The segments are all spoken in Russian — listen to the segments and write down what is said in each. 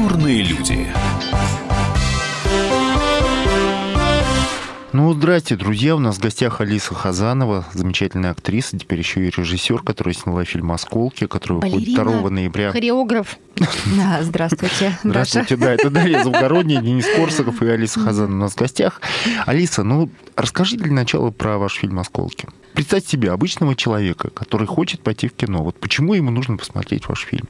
Культурные люди. Ну, здрасте, друзья. У нас в гостях Алиса Хазанова, замечательная актриса, теперь еще и режиссер, которая сняла фильм «Осколки», который выходит 2 ноября. хореограф. Да, здравствуйте. Здравствуйте, да, это Дарья Завгородняя, Денис Корсаков и Алиса Хазанова у нас в гостях. Алиса, ну, расскажи для начала про ваш фильм «Осколки». Представьте себе обычного человека, который хочет пойти в кино. Вот почему ему нужно посмотреть ваш фильм?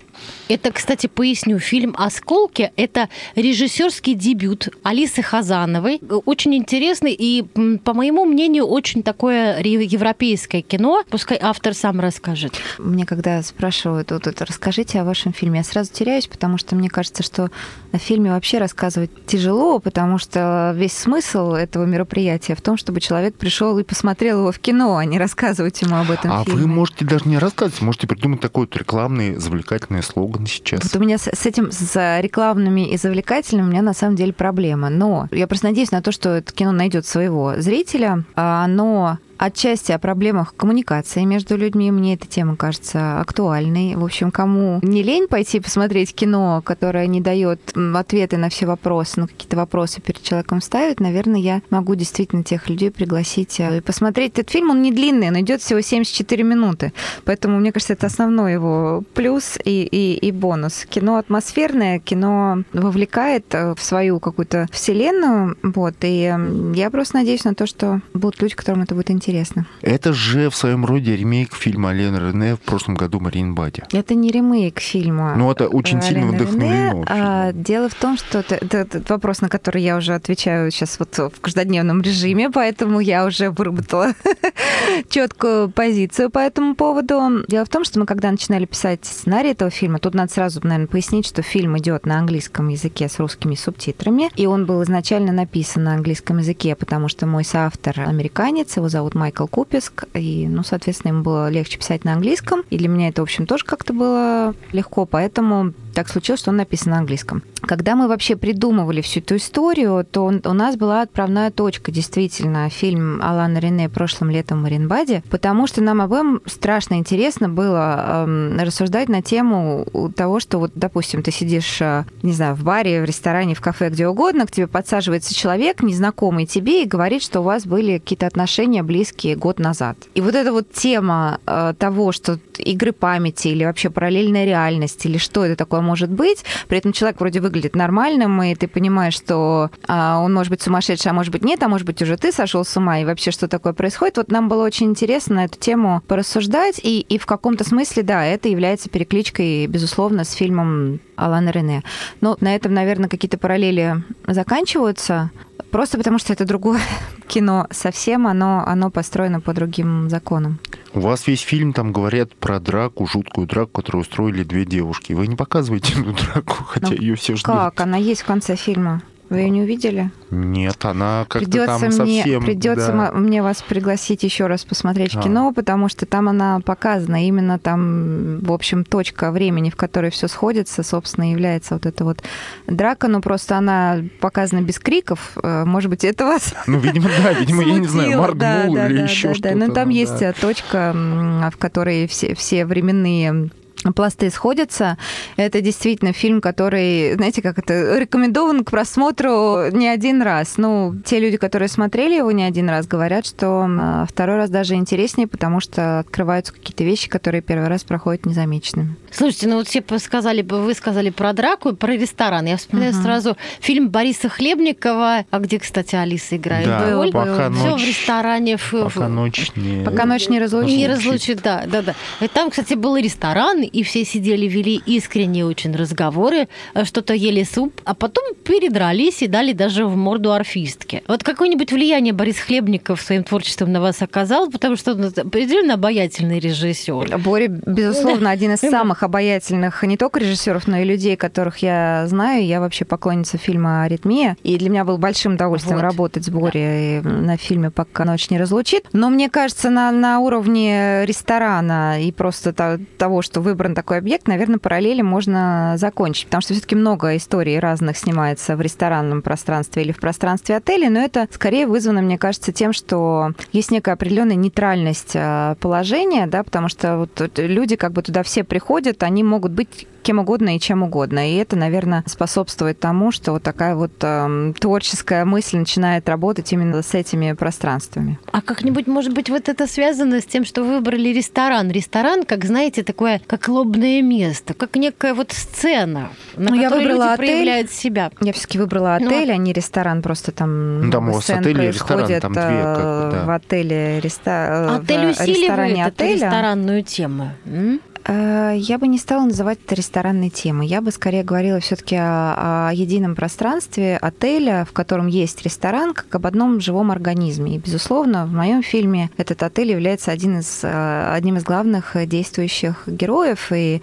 Это, кстати, поясню. Фильм «Осколки» — это режиссерский дебют Алисы Хазановой. Очень интересный и, по моему мнению, очень такое европейское кино. Пускай автор сам расскажет. Мне когда спрашивают, вот это, расскажите о вашем фильме, я сразу теряюсь, потому что мне кажется, что о фильме вообще рассказывать тяжело, потому что весь смысл этого мероприятия в том, чтобы человек пришел и посмотрел его в кино, а не рассказывать ему об этом а фильме. А вы можете даже не рассказывать, можете придумать такой вот рекламный, завлекательный слоган сейчас. Вот у меня с, с этим, с рекламными и завлекательными у меня на самом деле проблема. Но я просто надеюсь на то, что это кино найдет своего зрителя. А оно отчасти о проблемах коммуникации между людьми. Мне эта тема кажется актуальной. В общем, кому не лень пойти посмотреть кино, которое не дает ответы на все вопросы, но какие-то вопросы перед человеком ставит, наверное, я могу действительно тех людей пригласить э, и посмотреть этот фильм. Он не длинный, он идет всего 74 минуты. Поэтому, мне кажется, это основной его плюс и, и, и бонус. Кино атмосферное, кино вовлекает э, в свою какую-то вселенную. Вот, и я просто надеюсь на то, что будут люди, которым это будет интересно интересно. Это же в своем роде ремейк фильма Алена Рене в прошлом году Марин Бади. Это не ремейк фильма. Ну, это очень сильно вдохновлено. А, дело в том, что это, это, это вопрос, на который я уже отвечаю сейчас вот в каждодневном режиме, поэтому я уже выработала четкую позицию по этому поводу. Дело в том, что мы когда начинали писать сценарий этого фильма, тут надо сразу, наверное, пояснить, что фильм идет на английском языке с русскими субтитрами, и он был изначально написан на английском языке, потому что мой соавтор американец, его зовут Майкл Куписк, и, ну, соответственно, ему было легче писать на английском, и для меня это, в общем, тоже как-то было легко, поэтому так случилось, что он написан на английском. Когда мы вообще придумывали всю эту историю, то у нас была отправная точка, действительно, фильм Алана Рене прошлым летом в Маринбаде, потому что нам обоим страшно интересно было э, рассуждать на тему того, что вот, допустим, ты сидишь, э, не знаю, в баре, в ресторане, в кафе, где угодно, к тебе подсаживается человек, незнакомый тебе, и говорит, что у вас были какие-то отношения близкие год назад. И вот эта вот тема э, того, что игры памяти или вообще параллельная реальность, или что это такое может быть. При этом человек вроде выглядит нормальным, и ты понимаешь, что а, он может быть сумасшедший, а может быть нет, а может быть уже ты сошел с ума, и вообще что такое происходит. Вот нам было очень интересно на эту тему порассуждать, и, и в каком-то смысле, да, это является перекличкой, безусловно, с фильмом Алана Рене. Но на этом, наверное, какие-то параллели заканчиваются. Просто потому что это другое кино совсем, оно, оно построено по другим законам. У вас весь фильм там говорят про драку, жуткую драку, которую устроили две девушки. Вы не показываете эту драку, хотя ну, ее все ждут. Как? Она есть в конце фильма. Вы ее не увидели? Нет, она как-то придется там мне, совсем... Придется да. мне вас пригласить еще раз посмотреть а. кино, потому что там она показана. Именно там, в общем, точка времени, в которой все сходится, собственно, является вот эта вот драка. Но просто она показана без криков. Э, может быть, это вас Ну, видимо, да. Видимо, я не знаю, моргнул или еще что-то. Да. Но там есть да. точка, в которой все, все временные пласты сходятся. Это действительно фильм, который, знаете, как это, рекомендован к просмотру не один раз. Ну, те люди, которые смотрели его не один раз, говорят, что а, второй раз даже интереснее, потому что открываются какие-то вещи, которые первый раз проходят незамеченными. Слушайте, ну вот все сказали, вы сказали про драку, про ресторан. Я вспоминаю угу. сразу фильм Бориса Хлебникова, а где, кстати, Алиса играет. Да, Был, пока был. ночь, Все в ресторане. Пока ночь не... Пока ночь не разлучит. Не разлучит, да, да, да. И там, кстати, был ресторан, и все сидели, вели искренние очень разговоры, э, что-то ели суп, а потом передрались и дали даже в морду орфистке. Вот какое-нибудь влияние Борис Хлебников своим творчеством на вас оказал, потому что он определенно обаятельный режиссер. Боря, безусловно, один из самых обаятельных не только режиссеров, но и людей, которых я знаю. Я вообще поклонница фильма «Аритмия», и для меня было большим удовольствием вот. работать с Борей да. на фильме «Пока ночь не разлучит». Но мне кажется, на, на уровне ресторана и просто того, что выбрал выбран такой объект, наверное, параллели можно закончить, потому что все-таки много историй разных снимается в ресторанном пространстве или в пространстве отеля, но это скорее вызвано, мне кажется, тем, что есть некая определенная нейтральность э, положения, да, потому что вот люди как бы туда все приходят, они могут быть кем угодно и чем угодно. И это, наверное, способствует тому, что вот такая вот э, творческая мысль начинает работать именно с этими пространствами. А как-нибудь, может быть, вот это связано с тем, что выбрали ресторан? Ресторан, как знаете, такое, как лобное место, как некая вот сцена, на ну, я выбрала люди отель. проявляют себя. Я все-таки выбрала ну, отель, ну, а не ресторан, просто там ну, там у вас отель и ресторан, там две, как бы, да. в отеле, реста... Отель в усиливает эту ресторанную тему. М? Э, я бы не стала называть это ресторанной темой. Я бы скорее говорила все-таки о, о едином пространстве отеля, в котором есть ресторан, как об одном живом организме. И, безусловно, в моем фильме этот отель является один из, э, одним из главных действующих героев. И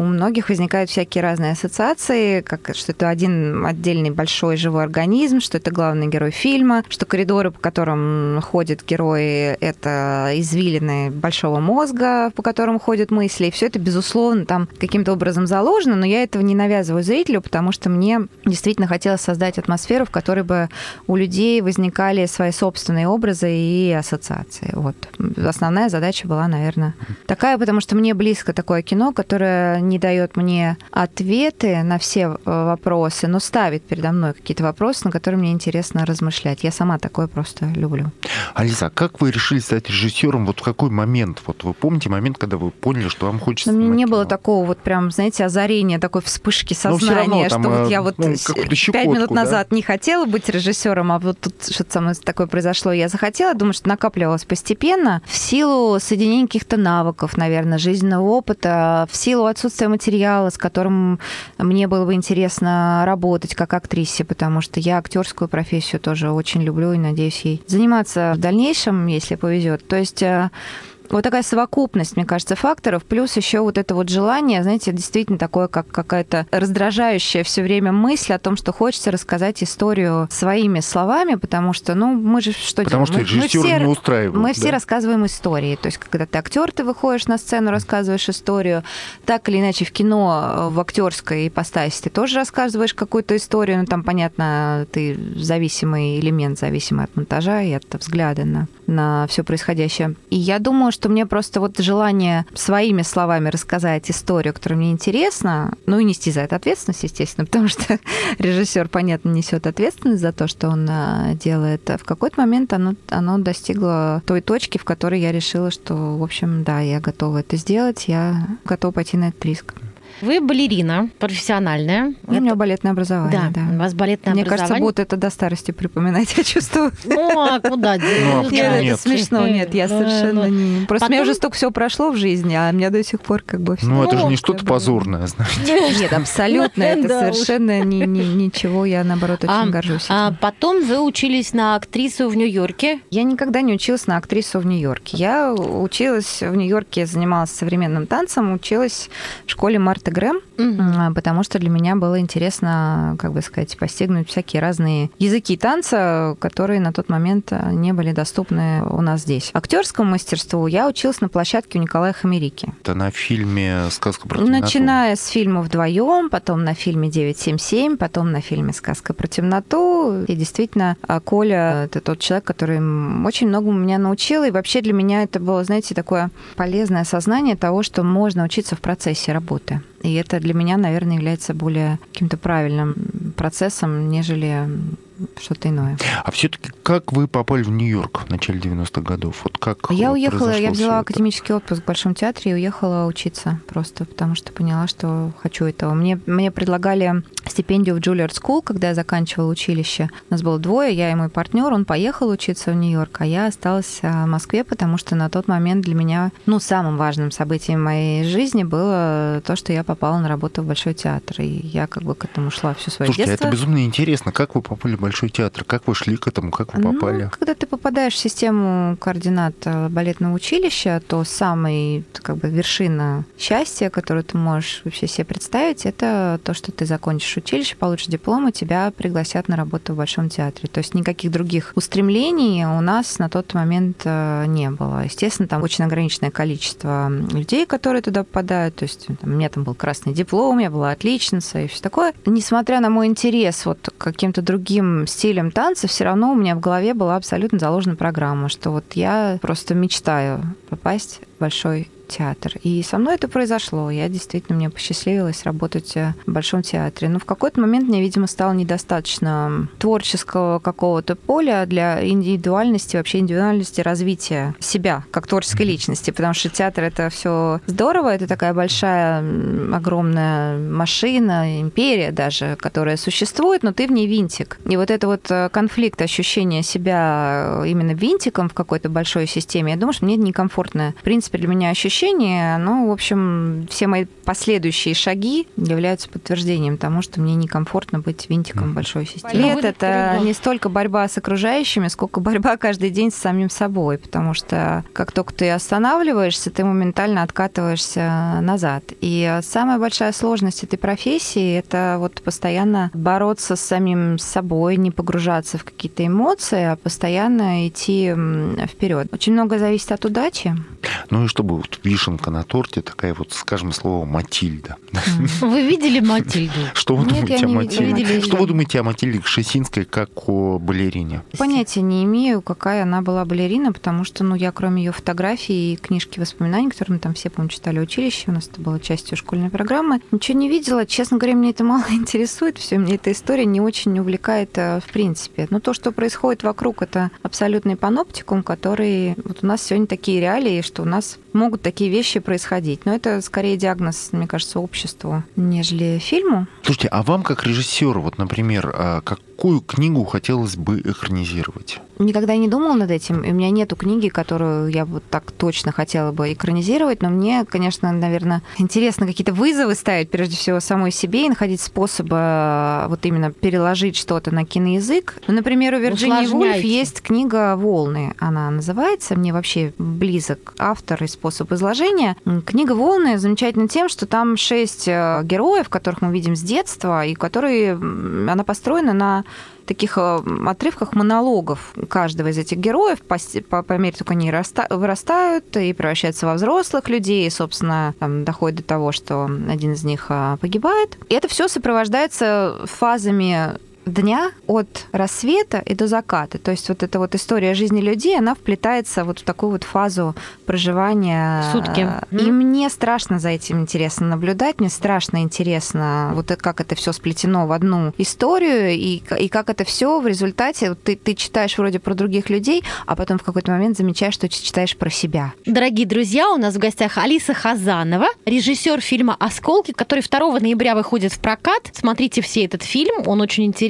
у многих возникают всякие разные ассоциации, как что это один отдельный большой живой организм, что это главный герой фильма, что коридоры, по которым ходят герои, это извилины большого мозга, по которым ходят мысли. И все это, безусловно, там каким-то образом заложено, но я этого не навязываю зрителю, потому что мне действительно хотелось создать атмосферу, в которой бы у людей возникали свои собственные образы и ассоциации. Вот. Основная задача была, наверное, такая, потому что мне близко такое кино, которое не дает мне ответы на все э, вопросы, но ставит передо мной какие-то вопросы, на которые мне интересно размышлять. Я сама такое просто люблю. Алиса, а как вы решили стать режиссером? Вот в какой момент? Вот вы помните момент, когда вы поняли, что вам хочется? Но мне не кино? было такого вот прям, знаете, озарения, такой вспышки сознания, равно, там, что вот я э, вот ну, пять минут назад да? не хотела быть режиссером, а вот тут что-то со мной такое произошло. Я захотела, думаю, что накапливалось постепенно в силу соединения каких-то навыков, наверное, жизненного опыта, в силу отсутствия отсутствие материала, с которым мне было бы интересно работать как актрисе, потому что я актерскую профессию тоже очень люблю и надеюсь ей заниматься в дальнейшем, если повезет. То есть э, вот такая совокупность, мне кажется, факторов, плюс еще вот это вот желание, знаете, действительно такое, как какая-то раздражающая все время мысль о том, что хочется рассказать историю своими словами, потому что, ну, мы же что потому делаем? Потому что мы, мы все, не устраивает. Мы да? все рассказываем истории. То есть, когда ты актер, ты выходишь на сцену, рассказываешь историю. Так или иначе, в кино, в актерской ипостаси ты тоже рассказываешь какую-то историю. Ну, там, понятно, ты зависимый элемент, зависимый от монтажа и от взгляда на, на все происходящее. И я думаю, что мне просто вот желание своими словами рассказать историю, которая мне интересна, ну и нести за это ответственность, естественно, потому что режиссер, понятно, несет ответственность за то, что он а, делает. В какой-то момент оно, оно достигло той точки, в которой я решила, что, в общем, да, я готова это сделать, я готова пойти на этот риск. Вы балерина профессиональная. У это... меня балетное образование, да. да. У вас балетное Мне образование. кажется, будут это до старости припоминать, я чувствую. Ну, а куда ну, а Нет, это смешно. Нет, я совершенно не... Просто у меня уже столько всего прошло в жизни, а у меня до сих пор как бы все. Ну, это же не что-то позорное, знаете. Нет, абсолютно. Это совершенно ничего. Я, наоборот, очень а, горжусь А потом вы учились на актрису в Нью-Йорке? Я никогда не училась на актрису в Нью-Йорке. Я училась в Нью-Йорке, занималась современным танцем, училась в школе Марта Грэм, угу. потому что для меня было интересно, как бы сказать, постигнуть всякие разные языки танца, которые на тот момент не были доступны у нас здесь. Актерскому мастерству я училась на площадке у Николая Хамерики. Это на фильме «Сказка про темноту»? Начиная с фильма «Вдвоем», потом на фильме «977», потом на фильме «Сказка про темноту». И действительно, а, Коля — это тот человек, который очень многому меня научил. И вообще для меня это было, знаете, такое полезное осознание того, что можно учиться в процессе работы. И это для меня, наверное, является более каким-то правильным процессом, нежели что-то иное. А все-таки как вы попали в Нью-Йорк в начале 90-х годов? Вот как я уехала, я взяла академический отпуск в Большом театре и уехала учиться просто, потому что поняла, что хочу этого. Мне, мне предлагали стипендию в Juilliard School, когда я заканчивала училище. У нас было двое, я и мой партнер, он поехал учиться в Нью-Йорк, а я осталась а, в Москве, потому что на тот момент для меня, ну, самым важным событием моей жизни было то, что я попала на работу в Большой театр, и я как бы к этому шла всю свою Слушайте, а детство. это безумно интересно, как вы попали в Большой театра? Как вы шли к этому? Как вы попали? Ну, когда ты попадаешь в систему координат э, балетного училища, то самый, как бы, вершина счастья, которую ты можешь вообще себе представить, это то, что ты закончишь училище, получишь диплом, и тебя пригласят на работу в Большом театре. То есть никаких других устремлений у нас на тот момент э, не было. Естественно, там очень ограниченное количество людей, которые туда попадают. То есть там, у меня там был красный диплом, я была отличница и все такое. Несмотря на мой интерес вот к каким-то другим стилям танца, все равно у меня в голове была абсолютно заложена программа, что вот я просто мечтаю попасть в большой театр. И со мной это произошло. Я действительно, мне посчастливилось работать э, в Большом театре. Но в какой-то момент мне, видимо, стало недостаточно творческого какого-то поля для индивидуальности, вообще индивидуальности развития себя как творческой личности, потому что театр это все здорово, это такая большая, огромная машина, империя даже, которая существует, но ты в ней винтик. И вот это вот э, конфликт ощущения себя э, именно винтиком в какой-то большой системе, я думаю, что мне это некомфортное. В принципе, для меня ощущение ощущение, но, в общем, все мои последующие шаги являются подтверждением тому, что мне некомфортно быть винтиком большой системы. Лет это не столько борьба с окружающими, сколько борьба каждый день с самим собой, потому что как только ты останавливаешься, ты моментально откатываешься назад. И самая большая сложность этой профессии – это вот постоянно бороться с самим собой, не погружаться в какие-то эмоции, а постоянно идти вперед. Очень много зависит от удачи. Ну и чтобы вишенка на торте, такая вот, скажем, слово Матильда. Вы видели Матильду? Что вы думаете о Матильде? Что вы думаете о Матильде Кшесинской как о балерине? Понятия не имею, какая она была балерина, потому что, ну, я кроме ее фотографий и книжки воспоминаний, которые мы там все, по-моему, читали училище, у нас это было частью школьной программы, ничего не видела. Честно говоря, мне это мало интересует, все, мне эта история не очень увлекает э, в принципе. Но то, что происходит вокруг, это абсолютный паноптикум, который... Вот у нас сегодня такие реалии, что у нас могут такие вещи происходить. Но это скорее диагноз, мне кажется, обществу, нежели фильму. Слушайте, а вам как режиссеру, вот, например, а, какую книгу хотелось бы экранизировать? Никогда не думала над этим. У меня нету книги, которую я вот так точно хотела бы экранизировать, но мне, конечно, наверное, интересно какие-то вызовы ставить, прежде всего, самой себе и находить способы а, вот именно переложить что-то на киноязык. Ну, например, у Вирджинии Вульф есть книга «Волны», она называется. Мне вообще близок автор и способ изложения. Книга «Волны» замечательна тем, что там шесть э, героев, которых мы видим с детства, и которые... Она построена на таких э, отрывках монологов каждого из этих героев по, по, по мере, только они раста, вырастают и превращаются во взрослых людей, и, собственно, там, доходит до того, что один из них э, погибает. И это все сопровождается фазами дня от рассвета и до заката. То есть вот эта вот история жизни людей, она вплетается вот в такую вот фазу проживания. Сутки. И mm. мне страшно за этим интересно наблюдать, мне страшно интересно вот как это все сплетено в одну историю и, и как это все в результате ты, ты читаешь вроде про других людей, а потом в какой-то момент замечаешь, что читаешь про себя. Дорогие друзья, у нас в гостях Алиса Хазанова, режиссер фильма «Осколки», который 2 ноября выходит в прокат. Смотрите все этот фильм, он очень интересный